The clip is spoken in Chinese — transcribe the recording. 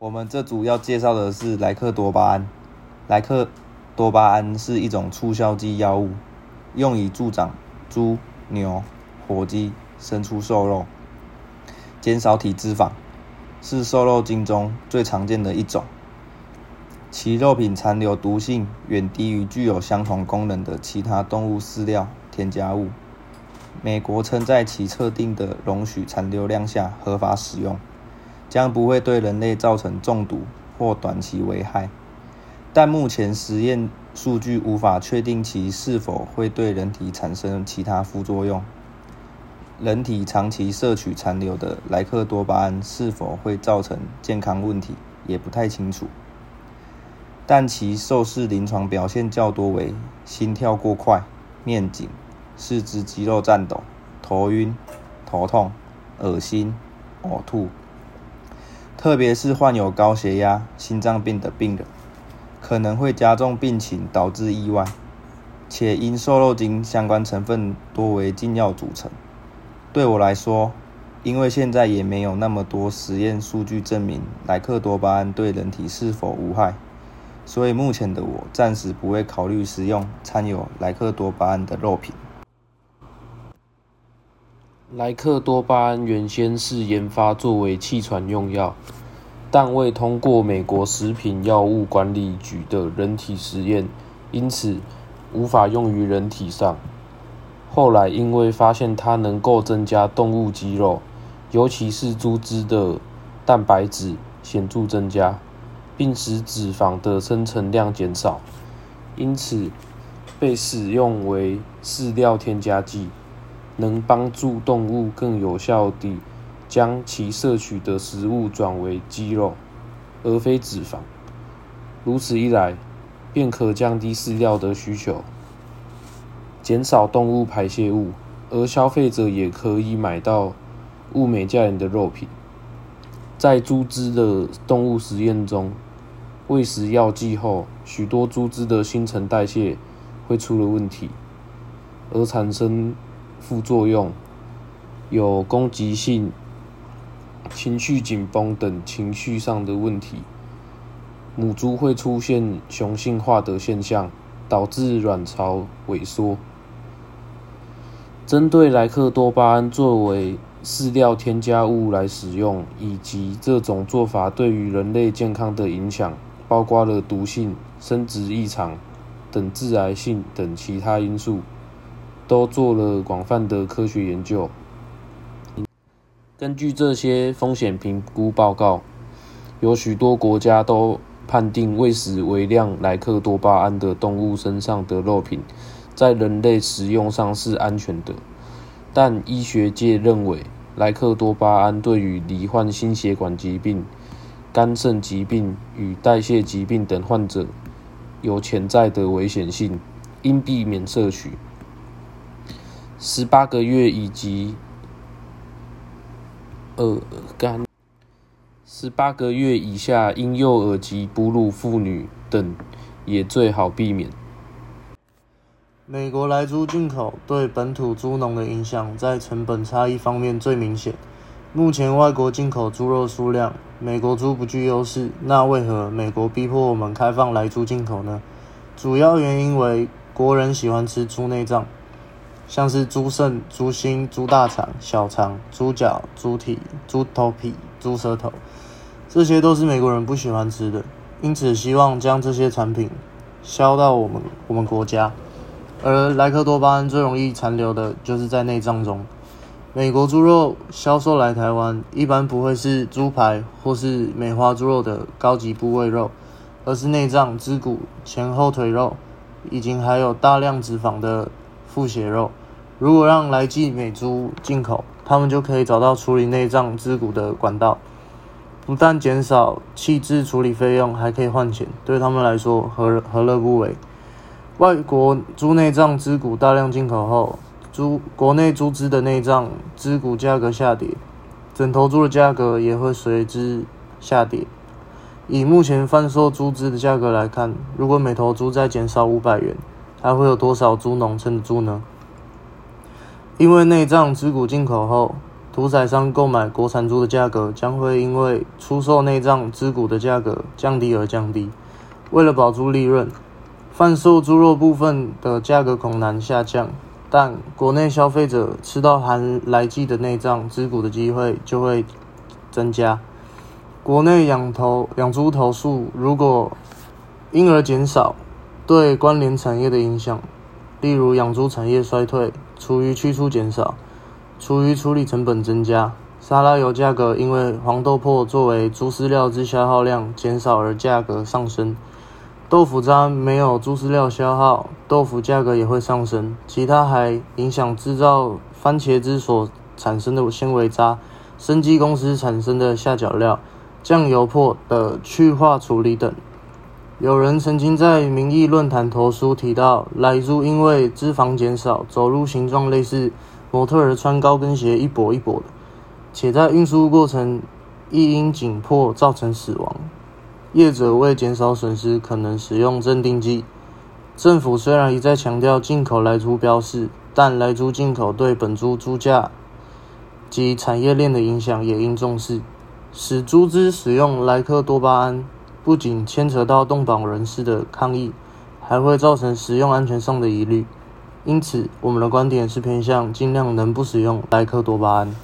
我们这组要介绍的是莱克多巴胺。莱克多巴胺是一种促销剂药物，用以助长猪、牛、火鸡、牲畜瘦肉，减少体脂肪，是瘦肉精中最常见的一种。其肉品残留毒性远低于具有相同功能的其他动物饲料添加物。美国称在其测定的容许残留量下合法使用。将不会对人类造成中毒或短期危害，但目前实验数据无法确定其是否会对人体产生其他副作用。人体长期摄取残留的莱克多巴胺是否会造成健康问题，也不太清楚。但其受试临床表现较多为心跳过快、面紧、四肢肌肉颤抖、头晕、头痛、恶心、呕吐。特别是患有高血压、心脏病的病人，可能会加重病情，导致意外。且因瘦肉精相关成分多为禁药组成，对我来说，因为现在也没有那么多实验数据证明莱克多巴胺对人体是否无害，所以目前的我暂时不会考虑食用掺有莱克多巴胺的肉品。莱克多巴胺原先是研发作为气喘用药，但未通过美国食品药物管理局的人体实验，因此无法用于人体上。后来因为发现它能够增加动物肌肉，尤其是猪只的蛋白质显著增加，并使脂肪的生成量减少，因此被使用为饲料添加剂。能帮助动物更有效地将其摄取的食物转为肌肉，而非脂肪。如此一来，便可降低饲料的需求，减少动物排泄物，而消费者也可以买到物美价廉的肉品。在猪只的动物实验中，喂食药剂后，许多猪只的新陈代谢会出了问题，而产生。副作用有攻击性、情绪紧绷等情绪上的问题。母猪会出现雄性化的现象，导致卵巢萎缩。针对莱克多巴胺作为饲料添加物来使用，以及这种做法对于人类健康的影响，包括了毒性、生殖异常等致癌性等其他因素。都做了广泛的科学研究。根据这些风险评估报告，有许多国家都判定喂食微量莱克多巴胺的动物身上的肉品，在人类食用上是安全的。但医学界认为，莱克多巴胺对于罹患心血管疾病、肝肾疾病与代谢疾病等患者有潜在的危险性，应避免摄取。十八个月以及呃干十八个月以下婴幼儿及哺乳妇女等也最好避免。美国来猪进口对本土猪农的影响，在成本差异方面最明显。目前外国进口猪肉数量，美国猪不具优势，那为何美国逼迫我们开放来猪进口呢？主要原因为国人喜欢吃猪内脏。像是猪肾、猪心、猪大肠、小肠、猪脚、猪蹄、猪头皮、猪舌头，这些都是美国人不喜欢吃的，因此希望将这些产品销到我们我们国家。而莱克多巴胺最容易残留的就是在内脏中。美国猪肉销售来台湾，一般不会是猪排或是梅花猪肉的高级部位肉，而是内脏、肢骨、前后腿肉，以及还有大量脂肪的腹血肉。如果让来记美猪进口，他们就可以找到处理内脏肢骨的管道，不但减少弃置处理费用，还可以换钱，对他们来说何何乐不为？外国猪内脏肢骨大量进口后，猪国内猪只的内脏肢骨价格下跌，整头猪的价格也会随之下跌。以目前贩售猪只的价格来看，如果每头猪再减少五百元，还会有多少猪农撑得住呢？因为内脏肢骨进口后，屠宰商购买国产猪的价格将会因为出售内脏肢骨的价格降低而降低。为了保住利润，贩售猪肉部分的价格恐难下降，但国内消费者吃到含来剂的内脏肢骨的机会就会增加。国内养头养猪头数如果因而减少，对关联产业的影响，例如养猪产业衰退，厨余驱出减少。厨余处理成本增加，沙拉油价格因为黄豆粕作为猪饲料之消耗量减少而价格上升。豆腐渣没有猪饲料消耗，豆腐价格也会上升。其他还影响制造番茄汁所产生的纤维渣，生机公司产生的下脚料，酱油粕的去化处理等。有人曾经在民意论坛投书提到，奶猪因为脂肪减少，走路形状类似。模特儿穿高跟鞋一跛一跛的，且在运输过程易因紧迫造成死亡。业者为减少损失，可能使用镇定剂。政府虽然一再强调进口来猪标示，但来猪进口对本猪猪价及产业链的影响也应重视。使猪只使用莱克多巴胺，不仅牵扯到动保人士的抗议，还会造成使用安全上的疑虑。因此，我们的观点是偏向尽量能不使用莱克多巴胺。